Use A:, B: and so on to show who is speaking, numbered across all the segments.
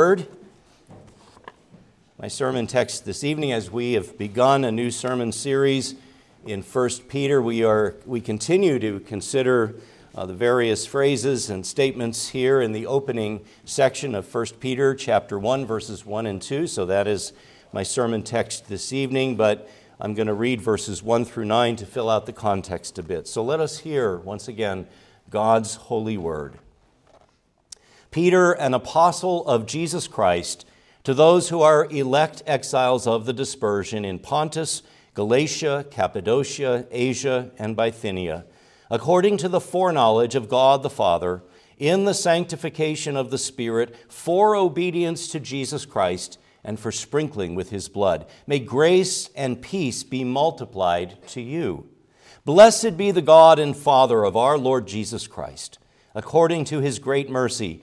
A: Word. My sermon text this evening, as we have begun a new sermon series in 1 Peter, we, are, we continue to consider uh, the various phrases and statements here in the opening section of 1 Peter chapter 1, verses 1 and 2. So that is my sermon text this evening, but I'm going to read verses 1 through 9 to fill out the context a bit. So let us hear once again God's holy word. Peter, an apostle of Jesus Christ, to those who are elect exiles of the dispersion in Pontus, Galatia, Cappadocia, Asia, and Bithynia, according to the foreknowledge of God the Father, in the sanctification of the Spirit, for obedience to Jesus Christ, and for sprinkling with his blood. May grace and peace be multiplied to you. Blessed be the God and Father of our Lord Jesus Christ. According to his great mercy,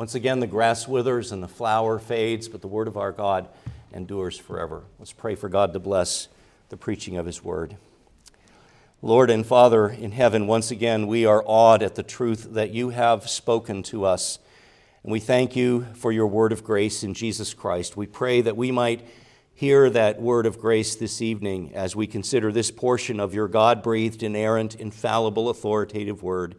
A: Once again, the grass withers and the flower fades, but the word of our God endures forever. Let's pray for God to bless the preaching of his word. Lord and Father in heaven, once again, we are awed at the truth that you have spoken to us. And we thank you for your word of grace in Jesus Christ. We pray that we might hear that word of grace this evening as we consider this portion of your God breathed, inerrant, infallible, authoritative word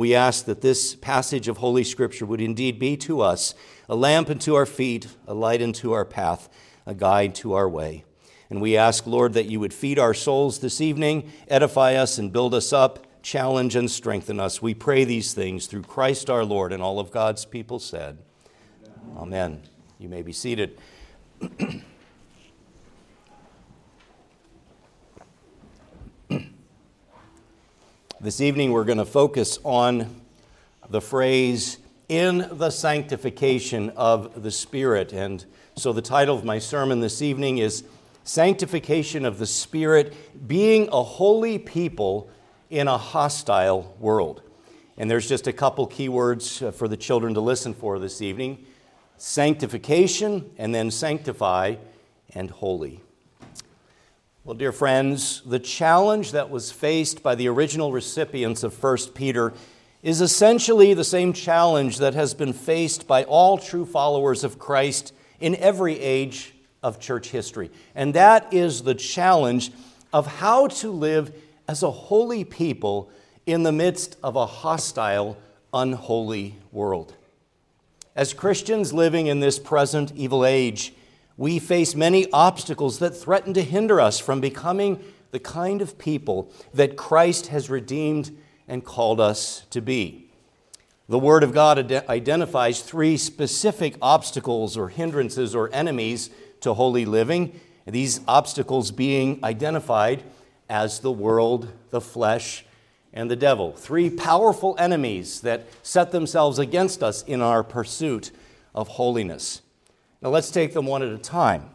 A: we ask that this passage of Holy Scripture would indeed be to us a lamp unto our feet, a light unto our path, a guide to our way. And we ask, Lord, that you would feed our souls this evening, edify us and build us up, challenge and strengthen us. We pray these things through Christ our Lord, and all of God's people said, Amen. Amen. You may be seated. This evening, we're going to focus on the phrase, in the sanctification of the Spirit. And so, the title of my sermon this evening is Sanctification of the Spirit Being a Holy People in a Hostile World. And there's just a couple key words uh, for the children to listen for this evening sanctification, and then sanctify and holy. Well, dear friends, the challenge that was faced by the original recipients of 1 Peter is essentially the same challenge that has been faced by all true followers of Christ in every age of church history. And that is the challenge of how to live as a holy people in the midst of a hostile, unholy world. As Christians living in this present evil age, we face many obstacles that threaten to hinder us from becoming the kind of people that Christ has redeemed and called us to be. The Word of God identifies three specific obstacles or hindrances or enemies to holy living, these obstacles being identified as the world, the flesh, and the devil. Three powerful enemies that set themselves against us in our pursuit of holiness. Now let's take them one at a time.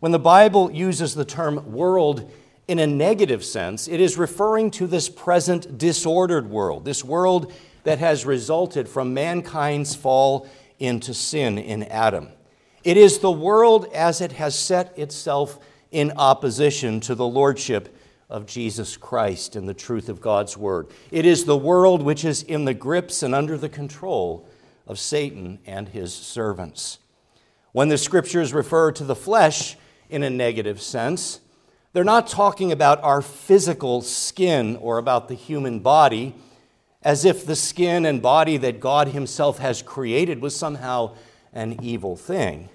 A: When the Bible uses the term world in a negative sense, it is referring to this present disordered world, this world that has resulted from mankind's fall into sin in Adam. It is the world as it has set itself in opposition to the lordship of Jesus Christ and the truth of God's word. It is the world which is in the grips and under the control of Satan and his servants. When the scriptures refer to the flesh in a negative sense, they're not talking about our physical skin or about the human body as if the skin and body that God Himself has created was somehow an evil thing.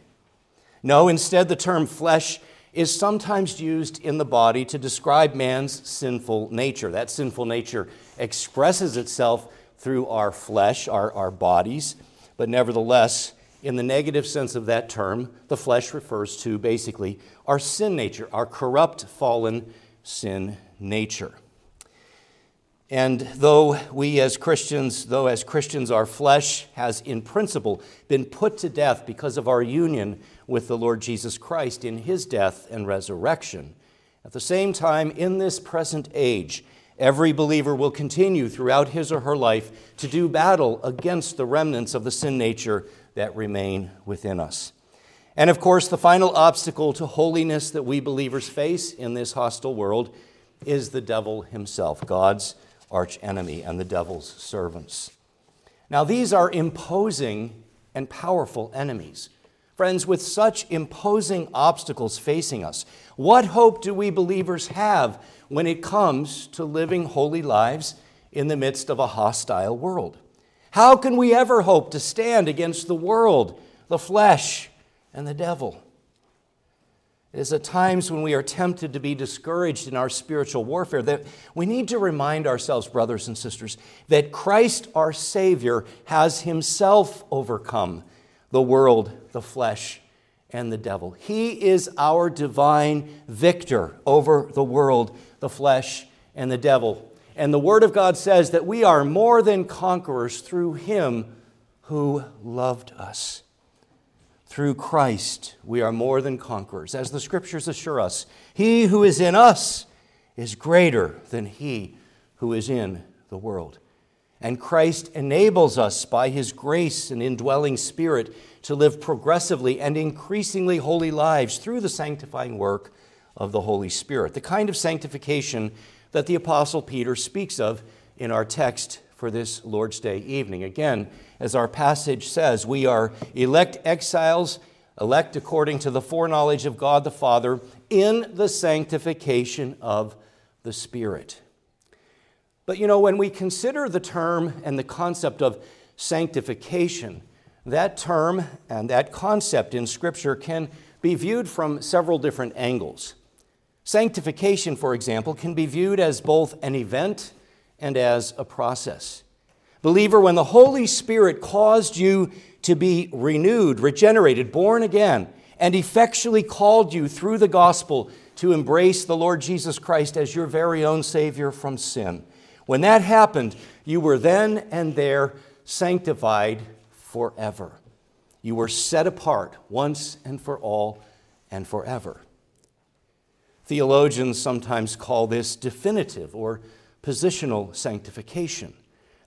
A: No, instead, the term flesh is sometimes used in the body to describe man's sinful nature. That sinful nature expresses itself through our flesh, our, our bodies, but nevertheless, in the negative sense of that term, the flesh refers to basically our sin nature, our corrupt, fallen sin nature. And though we as Christians, though as Christians our flesh has in principle been put to death because of our union with the Lord Jesus Christ in his death and resurrection, at the same time, in this present age, every believer will continue throughout his or her life to do battle against the remnants of the sin nature that remain within us. And of course, the final obstacle to holiness that we believers face in this hostile world is the devil himself, God's archenemy and the devil's servants. Now, these are imposing and powerful enemies. Friends, with such imposing obstacles facing us, what hope do we believers have when it comes to living holy lives in the midst of a hostile world? How can we ever hope to stand against the world, the flesh, and the devil? It is at times when we are tempted to be discouraged in our spiritual warfare that we need to remind ourselves, brothers and sisters, that Christ our Savior has Himself overcome the world, the flesh, and the devil. He is our divine victor over the world, the flesh, and the devil. And the Word of God says that we are more than conquerors through Him who loved us. Through Christ, we are more than conquerors. As the Scriptures assure us, He who is in us is greater than He who is in the world. And Christ enables us by His grace and indwelling Spirit to live progressively and increasingly holy lives through the sanctifying work of the Holy Spirit. The kind of sanctification that the Apostle Peter speaks of in our text for this Lord's Day evening. Again, as our passage says, we are elect exiles, elect according to the foreknowledge of God the Father, in the sanctification of the Spirit. But you know, when we consider the term and the concept of sanctification, that term and that concept in Scripture can be viewed from several different angles. Sanctification, for example, can be viewed as both an event and as a process. Believer, when the Holy Spirit caused you to be renewed, regenerated, born again, and effectually called you through the gospel to embrace the Lord Jesus Christ as your very own Savior from sin, when that happened, you were then and there sanctified forever. You were set apart once and for all and forever. Theologians sometimes call this definitive or positional sanctification.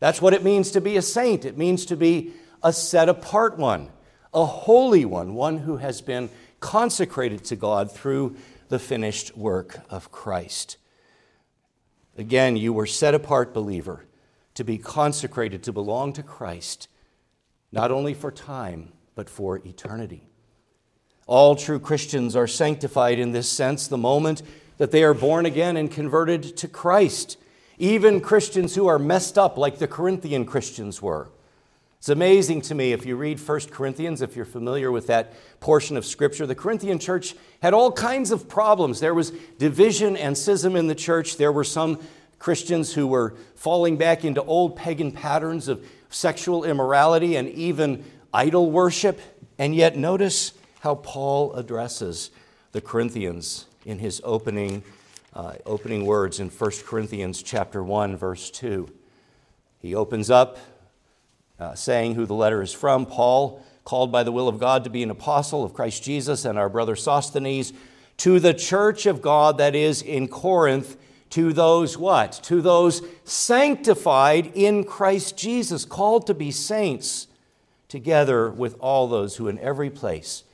A: That's what it means to be a saint. It means to be a set apart one, a holy one, one who has been consecrated to God through the finished work of Christ. Again, you were set apart, believer, to be consecrated, to belong to Christ, not only for time, but for eternity. All true Christians are sanctified in this sense the moment that they are born again and converted to Christ. Even Christians who are messed up, like the Corinthian Christians were. It's amazing to me if you read 1 Corinthians, if you're familiar with that portion of Scripture, the Corinthian church had all kinds of problems. There was division and schism in the church. There were some Christians who were falling back into old pagan patterns of sexual immorality and even idol worship. And yet, notice how Paul addresses the Corinthians in his opening, uh, opening words in 1 Corinthians chapter 1, verse 2. He opens up uh, saying who the letter is from Paul, called by the will of God to be an apostle of Christ Jesus, and our brother Sosthenes, to the church of God that is in Corinth, to those what? To those sanctified in Christ Jesus, called to be saints, together with all those who in every place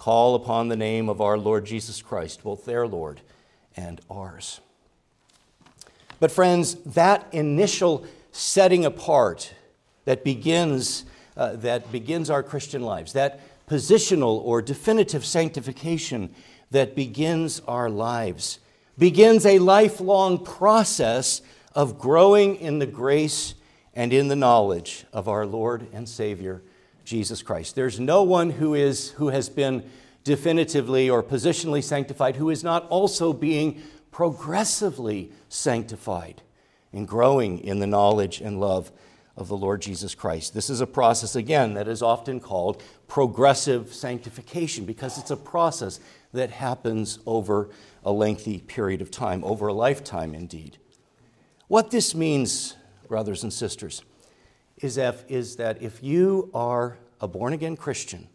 A: call upon the name of our Lord Jesus Christ, both their Lord and ours. But, friends, that initial setting apart that begins, uh, that begins our Christian lives, that positional or definitive sanctification that begins our lives, begins a lifelong process of growing in the grace and in the knowledge of our Lord and Savior Jesus Christ. There's no one who, is, who has been definitively or positionally sanctified who is not also being progressively sanctified and growing in the knowledge and love of the Lord Jesus Christ. This is a process, again, that is often called progressive sanctification because it's a process that happens over a lengthy period of time, over a lifetime indeed. What this means, brothers and sisters, is, if, is that if you are a born again Christian,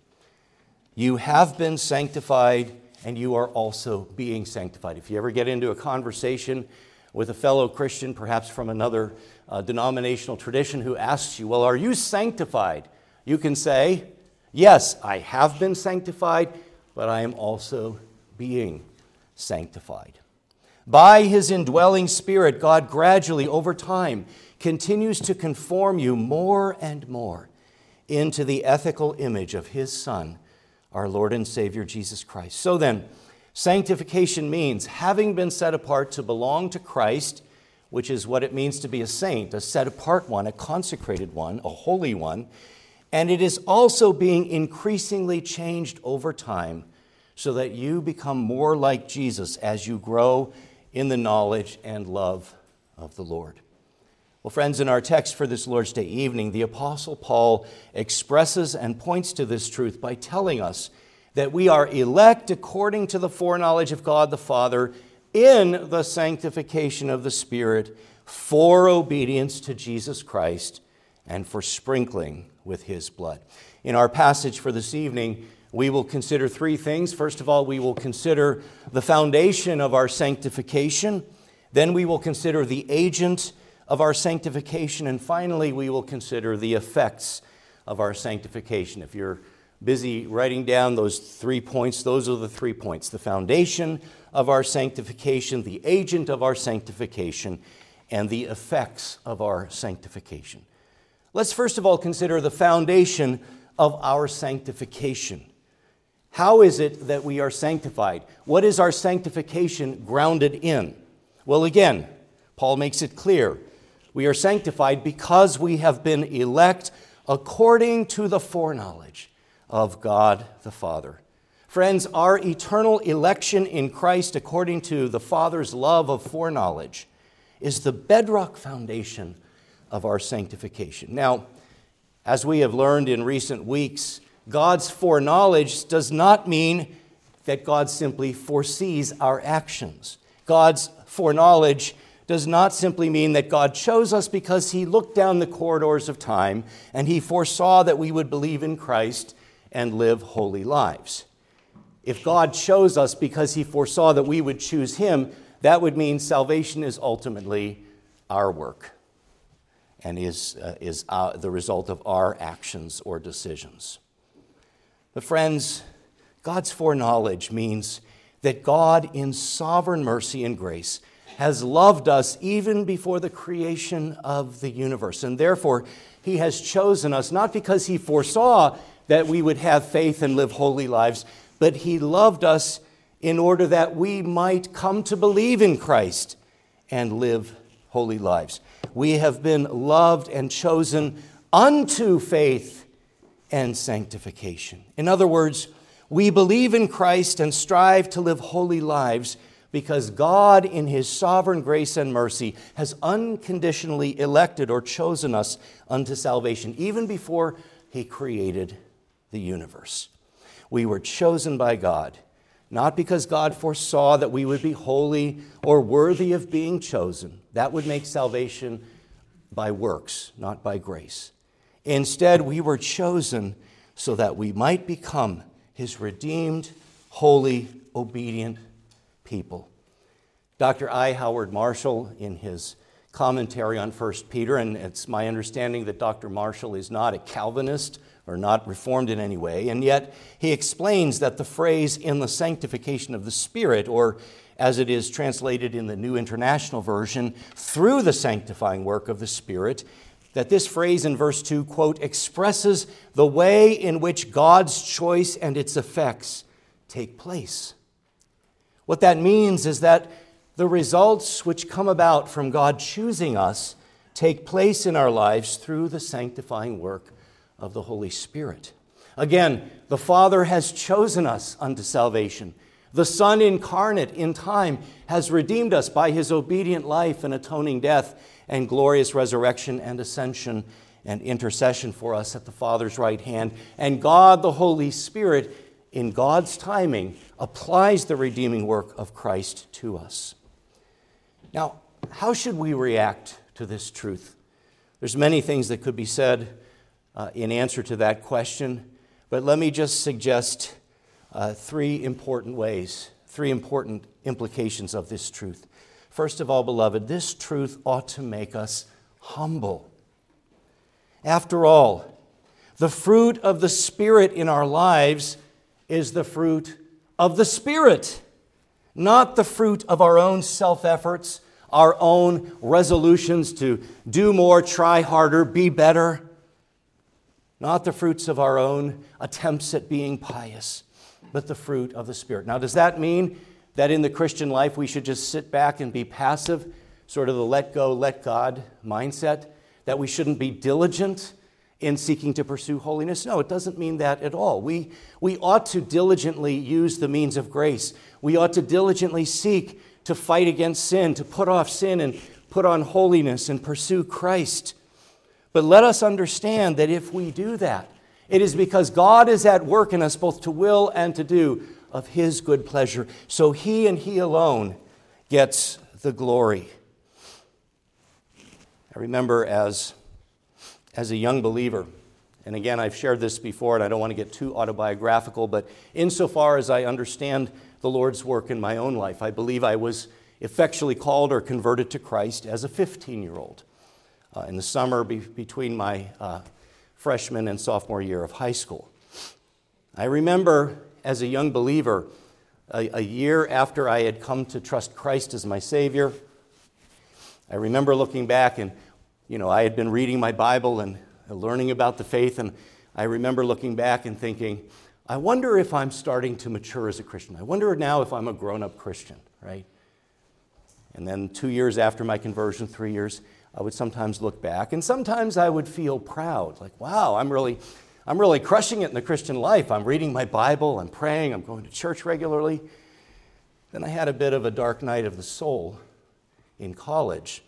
A: you have been sanctified and you are also being sanctified. If you ever get into a conversation with a fellow Christian, perhaps from another uh, denominational tradition, who asks you, Well, are you sanctified? You can say, Yes, I have been sanctified, but I am also being sanctified. By his indwelling spirit, God gradually, over time, continues to conform you more and more into the ethical image of his Son, our Lord and Savior Jesus Christ. So then, Sanctification means having been set apart to belong to Christ, which is what it means to be a saint, a set apart one, a consecrated one, a holy one. And it is also being increasingly changed over time so that you become more like Jesus as you grow in the knowledge and love of the Lord. Well, friends, in our text for this Lord's Day evening, the Apostle Paul expresses and points to this truth by telling us that we are elect according to the foreknowledge of God the Father in the sanctification of the Spirit for obedience to Jesus Christ and for sprinkling with his blood. In our passage for this evening, we will consider three things. First of all, we will consider the foundation of our sanctification. Then we will consider the agent of our sanctification. And finally, we will consider the effects of our sanctification. If you're busy writing down those three points. Those are the three points the foundation of our sanctification, the agent of our sanctification, and the effects of our sanctification. Let's first of all consider the foundation of our sanctification. How is it that we are sanctified? What is our sanctification grounded in? Well, again, Paul makes it clear. We are sanctified because we have been elect according to the foreknowledge of God the Father. Friends, our eternal election in Christ, according to the Father's love of foreknowledge, is the bedrock foundation of our sanctification. Now, as we have learned in recent weeks, God's foreknowledge does not mean that God simply foresees our actions. God's foreknowledge does not simply mean that God chose us because he looked down the corridors of time and he foresaw that we would believe in Christ and live holy lives. If God chose us because he foresaw that we would choose him, that would mean salvation is ultimately our work and is, uh, is uh, the result of our actions or decisions. But, friends, God's foreknowledge means that God, in sovereign mercy and grace, has loved us even before the creation of the universe. And therefore, He has chosen us not because He foresaw that we would have faith and live holy lives, but He loved us in order that we might come to believe in Christ and live holy lives. We have been loved and chosen unto faith and sanctification. In other words, we believe in Christ and strive to live holy lives because God, in His sovereign grace and mercy, has unconditionally elected or chosen us unto salvation, even before He created the universe. We were chosen by God, not because God foresaw that we would be holy or worthy of being chosen. That would make salvation by works, not by grace. Instead, we were chosen so that we might become his redeemed, holy, obedient people. Dr. I. Howard Marshall, in his commentary on 1 Peter, and it's my understanding that Dr. Marshall is not a Calvinist or not reformed in any way. And yet, he explains that the phrase in the sanctification of the Spirit, or as it is translated in the New International Version, through the sanctifying work of the Spirit, that this phrase in verse 2, quote, expresses the way in which God's choice and its effects take place. What that means is that the results which come about from God choosing us take place in our lives through the sanctifying work of the Holy Spirit. Again, the Father has chosen us unto salvation. The Son incarnate in time has redeemed us by his obedient life and atoning death and glorious resurrection and ascension and intercession for us at the Father's right hand. And God, the Holy Spirit, in God's timing, applies the redeeming work of Christ to us. Now, how should we react to this truth? There's many things that could be said uh, in answer to that question, but let me just suggest uh, three important ways, three important implications of this truth. First of all, beloved, this truth ought to make us humble. After all, the fruit of the Spirit in our lives is the fruit of the Spirit, not the fruit of our own self efforts, our own resolutions to do more, try harder, be better, not the fruits of our own attempts at being pious, but the fruit of the Spirit. Now, does that mean that in the Christian life we should just sit back and be passive, sort of the let go, let God mindset? That we shouldn't be diligent in seeking to pursue holiness? No, it doesn't mean that at all. We, we ought to diligently use the means of grace. We ought to diligently seek to fight against sin, to put off sin and put on holiness and pursue Christ. But let us understand that if we do that, it is because God is at work in us both to will and to do of His good pleasure. So He and He alone gets the glory. I remember as, as a young believer, and again, I've shared this before, and I don't want to get too autobiographical, but insofar as I understand the Lord's work in my own life, I believe I was effectually called or converted to Christ as a 15 year old uh, in the summer be- between my uh, freshman and sophomore year of high school. I remember as a young believer, a, a year after I had come to trust Christ as my Savior, I remember looking back and, you know, I had been reading my Bible and learning about the faith, and I remember looking back and thinking, I wonder if I'm starting to mature as a Christian. I wonder now if I'm a grown up Christian, right? And then two years after my conversion, three years, I would sometimes look back, and sometimes I would feel proud, like, wow, I'm really, I'm really crushing it in the Christian life. I'm reading my Bible, I'm praying, I'm going to church regularly. Then I had a bit of a dark night of the soul in college.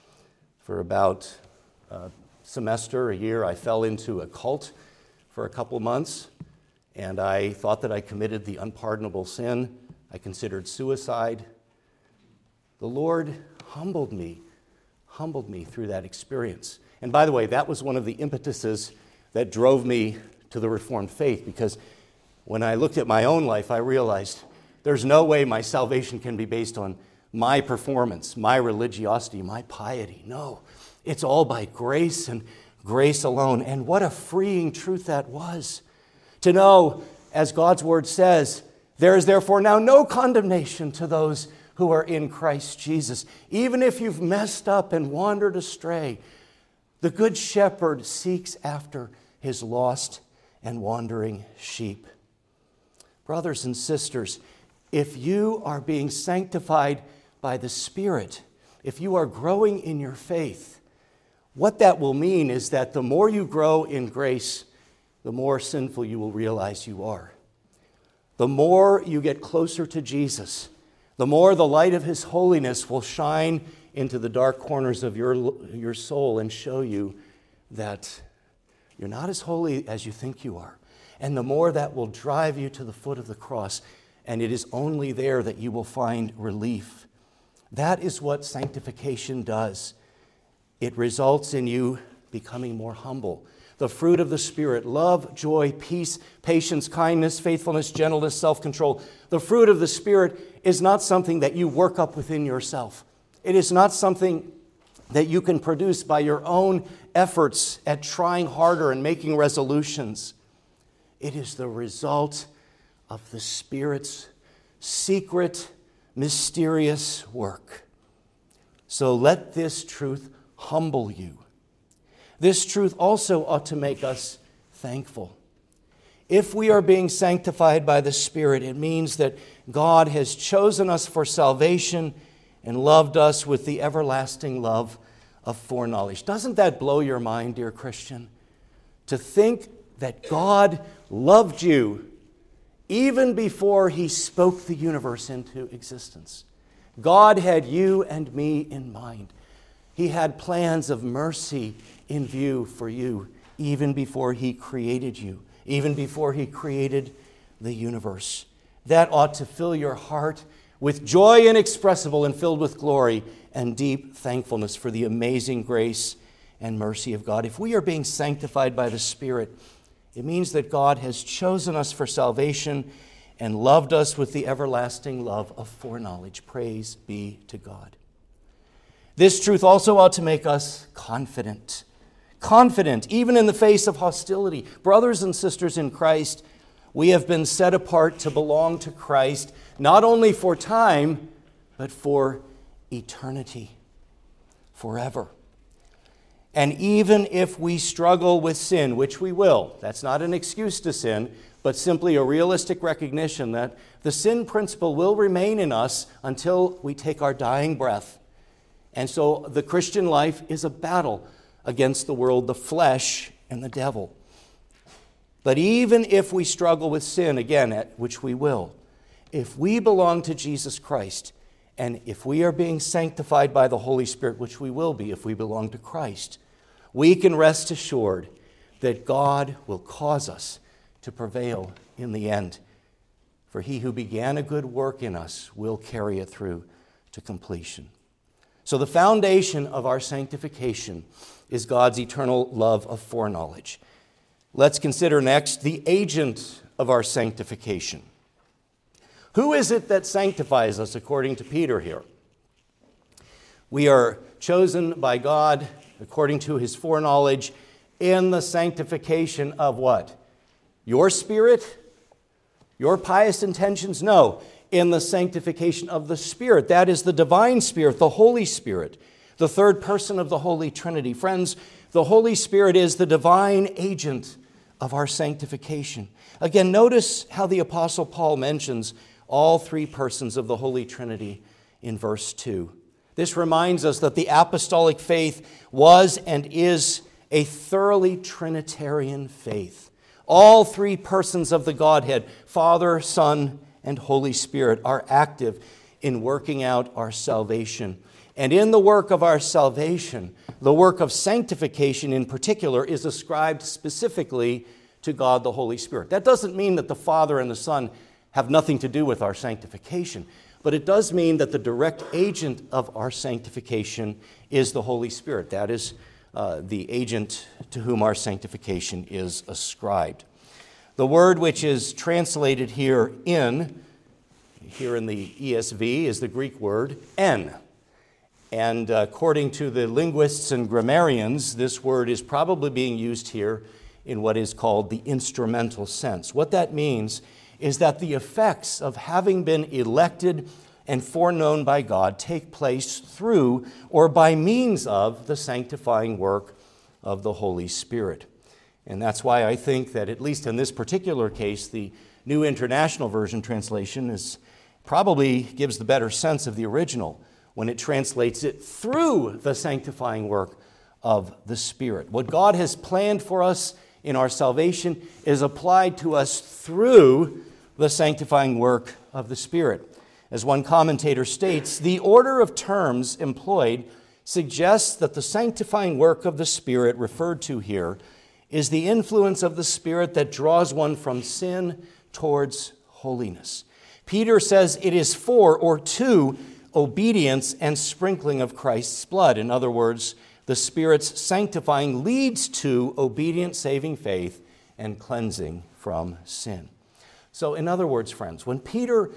A: For about a semester, a year, I fell into a cult for a couple months, and I thought that I committed the unpardonable sin. I considered suicide. The Lord humbled me, humbled me through that experience. And by the way, that was one of the impetuses that drove me to the Reformed faith because when I looked at my own life, I realized there's no way my salvation can be based on my performance, my religiosity, my piety. No, it's all by grace and grace alone. And what a freeing truth that was. To know, as God's word says, there is therefore now no condemnation to those who are in Christ Jesus. Even if you've messed up and wandered astray, the Good Shepherd seeks after his lost and wandering sheep. Brothers and sisters, if you are being sanctified by the Spirit, if you are growing in your faith, what that will mean is that the more you grow in grace, the more sinful you will realize you are. The more you get closer to Jesus, the more the light of His holiness will shine into the dark corners of your, your soul and show you that you're not as holy as you think you are. And the more that will drive you to the foot of the cross. And it is only there that you will find relief. That is what sanctification does. It results in you becoming more humble. The fruit of the Spirit love, joy, peace, patience, kindness, faithfulness, gentleness, self control. The fruit of the Spirit is not something that you work up within yourself. It is not something that you can produce by your own efforts at trying harder and making resolutions. It is the result of the Spirit's secret, mysterious work. So let this truth humble you. This truth also ought to make us thankful. If we are being sanctified by the Spirit, it means that God has chosen us for salvation and loved us with the everlasting love of foreknowledge. Doesn't that blow your mind, dear Christian? To think that God loved you even before he spoke the universe into existence. God had you and me in mind. He had plans of mercy in view for you even before he created you, even before he created the universe. That ought to fill your heart with joy inexpressible and filled with glory and deep thankfulness for the amazing grace and mercy of God. If we are being sanctified by the Spirit, it means that God has chosen us for salvation and loved us with the everlasting love of foreknowledge. Praise be to God. This truth also ought to make us confident. Confident, even in the face of hostility. Brothers and sisters in Christ, we have been set apart to belong to Christ, not only for time, but for eternity, forever. And even if we struggle with sin, which we will, that's not an excuse to sin, but simply a realistic recognition that the sin principle will remain in us until we take our dying breath. And so the Christian life is a battle against the world, the flesh, and the devil. But even if we struggle with sin, again, at which we will, if we belong to Jesus Christ, and if we are being sanctified by the Holy Spirit, which we will be if we belong to Christ, we can rest assured that God will cause us to prevail in the end. For he who began a good work in us will carry it through to completion. So, the foundation of our sanctification is God's eternal love of foreknowledge. Let's consider next the agent of our sanctification. Who is it that sanctifies us according to Peter here? We are chosen by God according to his foreknowledge in the sanctification of what? Your spirit? Your pious intentions? No. In the sanctification of the Spirit. That is the divine Spirit, the Holy Spirit, the third person of the Holy Trinity. Friends, the Holy Spirit is the divine agent of our sanctification. Again, notice how the Apostle Paul mentions all three persons of the Holy Trinity in verse 2. This reminds us that the apostolic faith was and is a thoroughly Trinitarian faith. All three persons of the Godhead, Father, Son, and Holy Spirit, are active in working out our salvation. And in the work of our salvation, the work of sanctification in particular is ascribed specifically to God the Holy Spirit. That doesn't mean that the Father and the Son have nothing to do with our sanctification, but it does mean that the direct agent of our sanctification is the Holy Spirit. That is uh, the agent to whom our sanctification is ascribed. The word which is translated here in, here in the ESV, is the Greek word en. And according to the linguists and grammarians, this word is probably being used here in what is called the instrumental sense. What that means is that the effects of having been elected and foreknown by God take place through or by means of the sanctifying work of the Holy Spirit. And that's why I think that, at least in this particular case, the New International Version translation is probably gives the better sense of the original when it translates it through the sanctifying work of the Spirit. What God has planned for us in our salvation is applied to us through the sanctifying work of the Spirit. As one commentator states, the order of terms employed suggests that the sanctifying work of the Spirit referred to here is the influence of the Spirit that draws one from sin towards holiness. Peter says it is for or to obedience and sprinkling of Christ's blood. In other words, the Spirit's sanctifying leads to obedient saving faith and cleansing from sin. So, in other words, friends, when Peter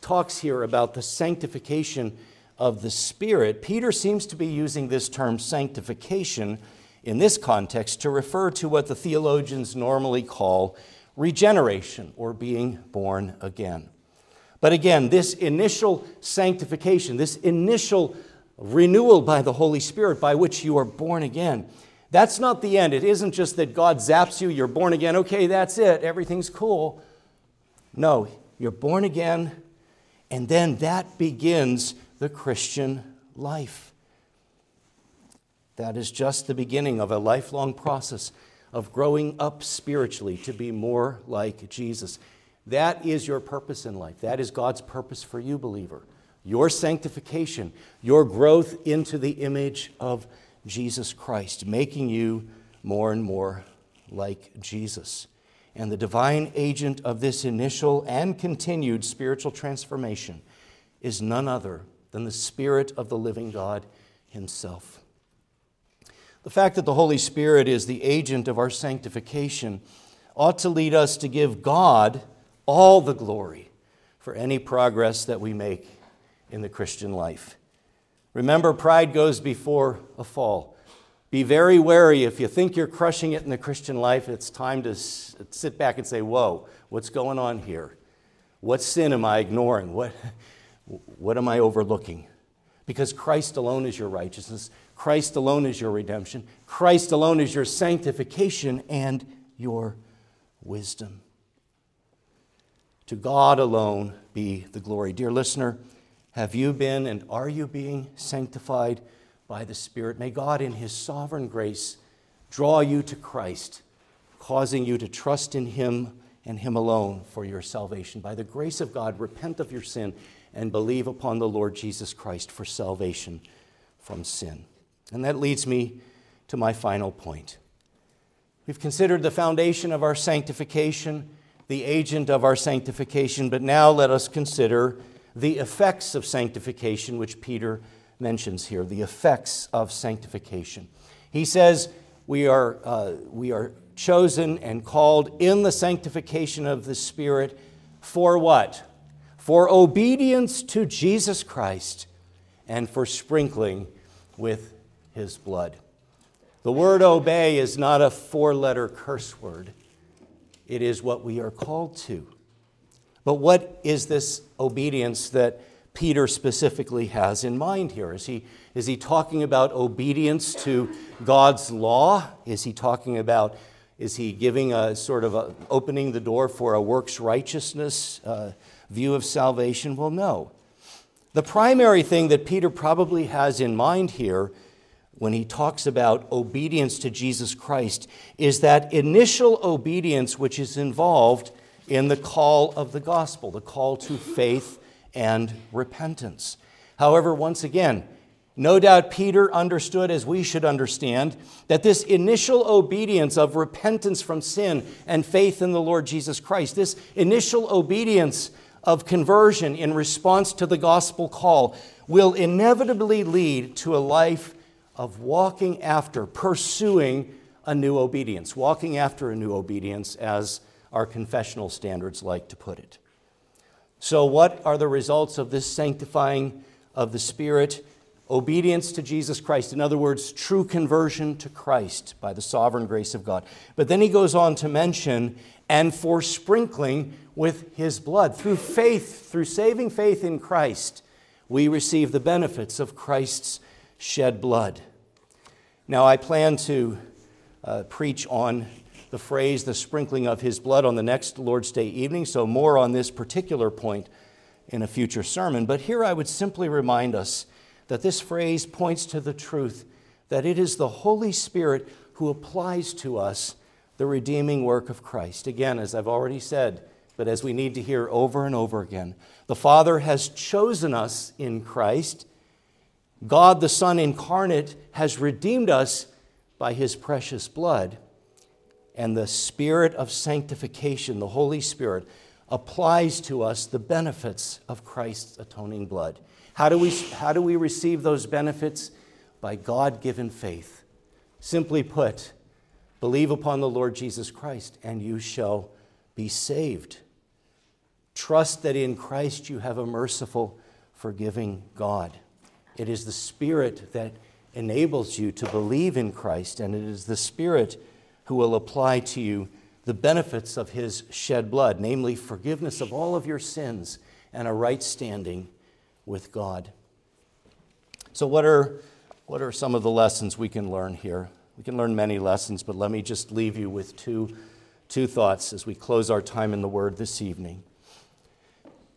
A: talks here about the sanctification of the Spirit, Peter seems to be using this term sanctification in this context to refer to what the theologians normally call regeneration or being born again. But again, this initial sanctification, this initial renewal by the Holy Spirit by which you are born again. That's not the end. It isn't just that God zaps you, you're born again, okay, that's it, everything's cool. No, you're born again, and then that begins the Christian life. That is just the beginning of a lifelong process of growing up spiritually to be more like Jesus. That is your purpose in life. That is God's purpose for you, believer. Your sanctification, your growth into the image of Jesus Christ, making you more and more like Jesus. And the divine agent of this initial and continued spiritual transformation is none other than the Spirit of the living God Himself. The fact that the Holy Spirit is the agent of our sanctification ought to lead us to give God all the glory for any progress that we make in the Christian life. Remember, pride goes before a fall. Be very wary if you think you're crushing it in the Christian life, it's time to sit back and say, Whoa, what's going on here? What sin am I ignoring? What, what am I overlooking? Because Christ alone is your righteousness, Christ alone is your redemption, Christ alone is your sanctification and your wisdom. To God alone be the glory. Dear listener, have you been and are you being sanctified by the Spirit? May God, in His sovereign grace, draw you to Christ, causing you to trust in Him and Him alone for your salvation. By the grace of God, repent of your sin and believe upon the Lord Jesus Christ for salvation from sin. And that leads me to my final point. We've considered the foundation of our sanctification the agent of our sanctification, but now let us consider the effects of sanctification, which Peter mentions here the effects of sanctification. He says, We are, uh, we are chosen and called in the sanctification of the Spirit for what? For obedience to Jesus Christ and for sprinkling with his blood. The word obey is not a four letter curse word. It is what we are called to. But what is this obedience that Peter specifically has in mind here? Is he, is he talking about obedience to God's law? Is he talking about, is he giving a sort of a, opening the door for a works righteousness uh, view of salvation? Well, no. The primary thing that Peter probably has in mind here when he talks about obedience to Jesus Christ is that initial obedience which is involved in the call of the gospel, the call to faith and repentance. However, once again, no doubt Peter understood, as we should understand, that this initial obedience of repentance from sin and faith in the Lord Jesus Christ, this initial obedience of conversion in response to the gospel call, will inevitably lead to a life of walking after, pursuing a new obedience, walking after a new obedience, as our confessional standards like to put it. So, what are the results of this sanctifying of the Spirit? Obedience to Jesus Christ. In other words, true conversion to Christ by the sovereign grace of God. But then he goes on to mention, and for sprinkling with his blood. Through faith, through saving faith in Christ, we receive the benefits of Christ's shed blood. Now, I plan to uh, preach on the phrase, the sprinkling of his blood, on the next Lord's Day evening, so more on this particular point in a future sermon. But here I would simply remind us that this phrase points to the truth that it is the Holy Spirit who applies to us the redeeming work of Christ. Again, as I've already said, but as we need to hear over and over again, the Father has chosen us in Christ God the Son incarnate has redeemed us by his precious blood. And the Spirit of sanctification, the Holy Spirit, applies to us the benefits of Christ's atoning blood. How do we, how do we receive those benefits? By God given faith. Simply put, believe upon the Lord Jesus Christ and you shall be saved. Trust that in Christ you have a merciful, forgiving God. It is the Spirit that enables you to believe in Christ, and it is the Spirit who will apply to you the benefits of His shed blood, namely forgiveness of all of your sins and a right standing with God. So, what are, what are some of the lessons we can learn here? We can learn many lessons, but let me just leave you with two, two thoughts as we close our time in the Word this evening.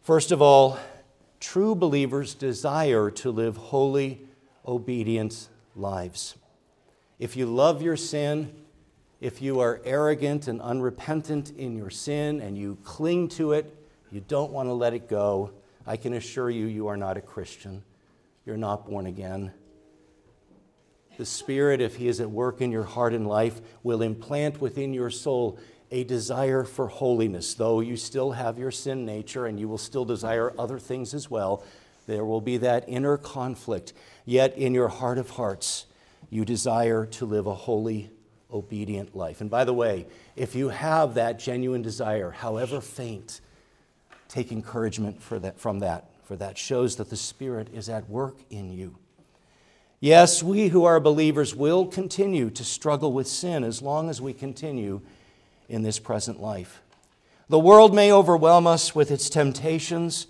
A: First of all, true believers desire to live holy, obedient lives. If you love your sin, if you are arrogant and unrepentant in your sin and you cling to it, you don't want to let it go, I can assure you, you are not a Christian. You're not born again. The Spirit, if He is at work in your heart and life, will implant within your soul a desire for holiness. Though you still have your sin nature and you will still desire other things as well, there will be that inner conflict. Yet in your heart of hearts, you desire to live a holy, obedient life. And by the way, if you have that genuine desire, however faint, take encouragement for that, from that, for that shows that the Spirit is at work in you. Yes, we who are believers will continue to struggle with sin as long as we continue in this present life. The world may overwhelm us with its temptations.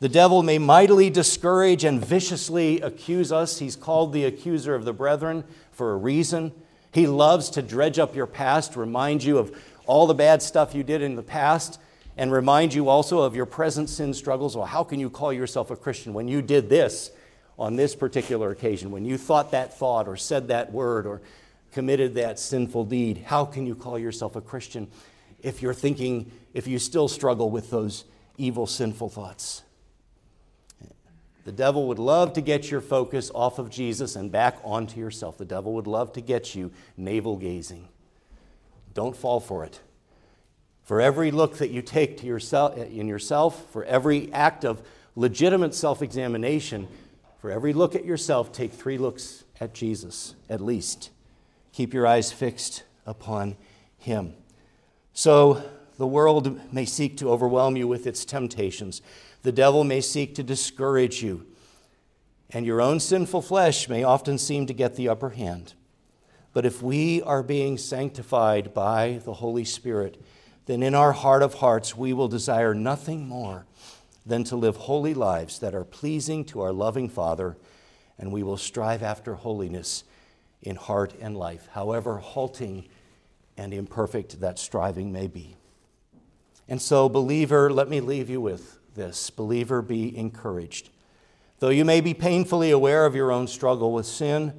A: The devil may mightily discourage and viciously accuse us. He's called the accuser of the brethren for a reason. He loves to dredge up your past, remind you of all the bad stuff you did in the past, and remind you also of your present sin struggles. Well, how can you call yourself a Christian when you did this? on this particular occasion, when you thought that thought or said that word or committed that sinful deed, how can you call yourself a Christian if you're thinking, if you still struggle with those evil, sinful thoughts? The devil would love to get your focus off of Jesus and back onto yourself. The devil would love to get you navel gazing. Don't fall for it. For every look that you take to yourself, in yourself, for every act of legitimate self examination, for every look at yourself, take three looks at Jesus, at least. Keep your eyes fixed upon Him. So the world may seek to overwhelm you with its temptations, the devil may seek to discourage you, and your own sinful flesh may often seem to get the upper hand. But if we are being sanctified by the Holy Spirit, then in our heart of hearts we will desire nothing more than to live holy lives that are pleasing to our loving Father, and we will strive after holiness in heart and life, however halting and imperfect that striving may be. And so, believer, let me leave you with this. Believer, be encouraged. Though you may be painfully aware of your own struggle with sin,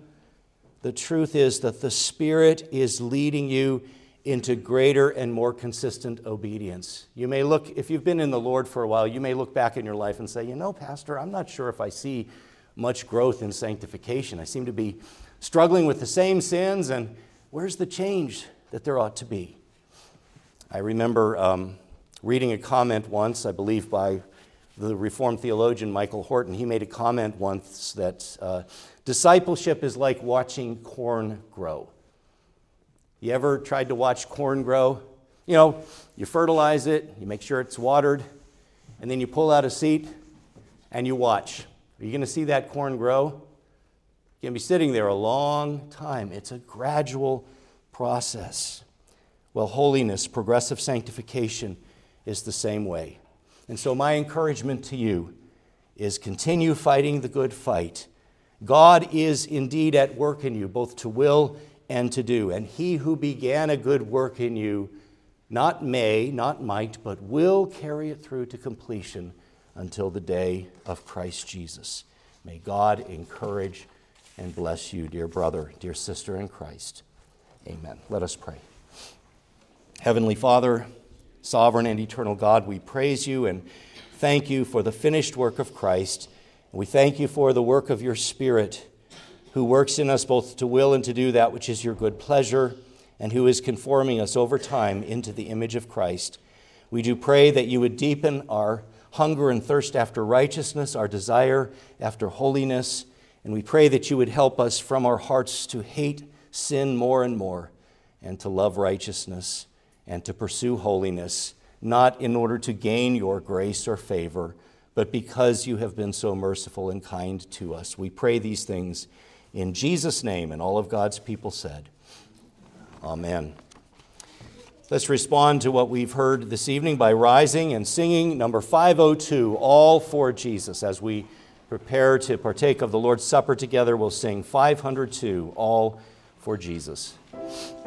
A: the truth is that the Spirit is leading you into greater and more consistent obedience. You may look, if you've been in the Lord for a while, you may look back in your life and say, you know, Pastor, I'm not sure if I see much growth in sanctification. I seem to be struggling with the same sins, and where's the change that there ought to be? I remember um, reading a comment once, I believe, by the Reformed theologian Michael Horton. He made a comment once that uh, discipleship is like watching corn grow. You ever tried to watch corn grow? You know, you fertilize it, you make sure it's watered, and then you pull out a seed and you watch. Are you going to see that corn grow? To be sitting there a long time. It's a gradual process. Well, holiness, progressive sanctification is the same way. And so, my encouragement to you is continue fighting the good fight. God is indeed at work in you, both to will and to do. And he who began a good work in you not may, not might, but will carry it through to completion until the day of Christ Jesus. May God encourage and bless you, dear brother, dear sister in Christ. Amen. Let us pray. Heavenly Father, sovereign and eternal God, we praise you and thank you for the finished work of Christ. We thank you for the work of your Spirit who works in us both to will and to do that which is your good pleasure, and who is conforming us over time into the image of Christ. We do pray that you would deepen our hunger and thirst after righteousness, our desire after holiness, and we pray that you would help us from our hearts to hate sin more and more, and to love righteousness, and to pursue holiness, not in order to gain your grace or favor, but because you have been so merciful and kind to us. We pray these things in Jesus' name, and all of God's people said, Amen. Let's respond to what we've heard this evening by rising and singing number 502, All for Jesus. As we prepare to partake of the Lord's Supper together, we'll sing 502, All for Jesus.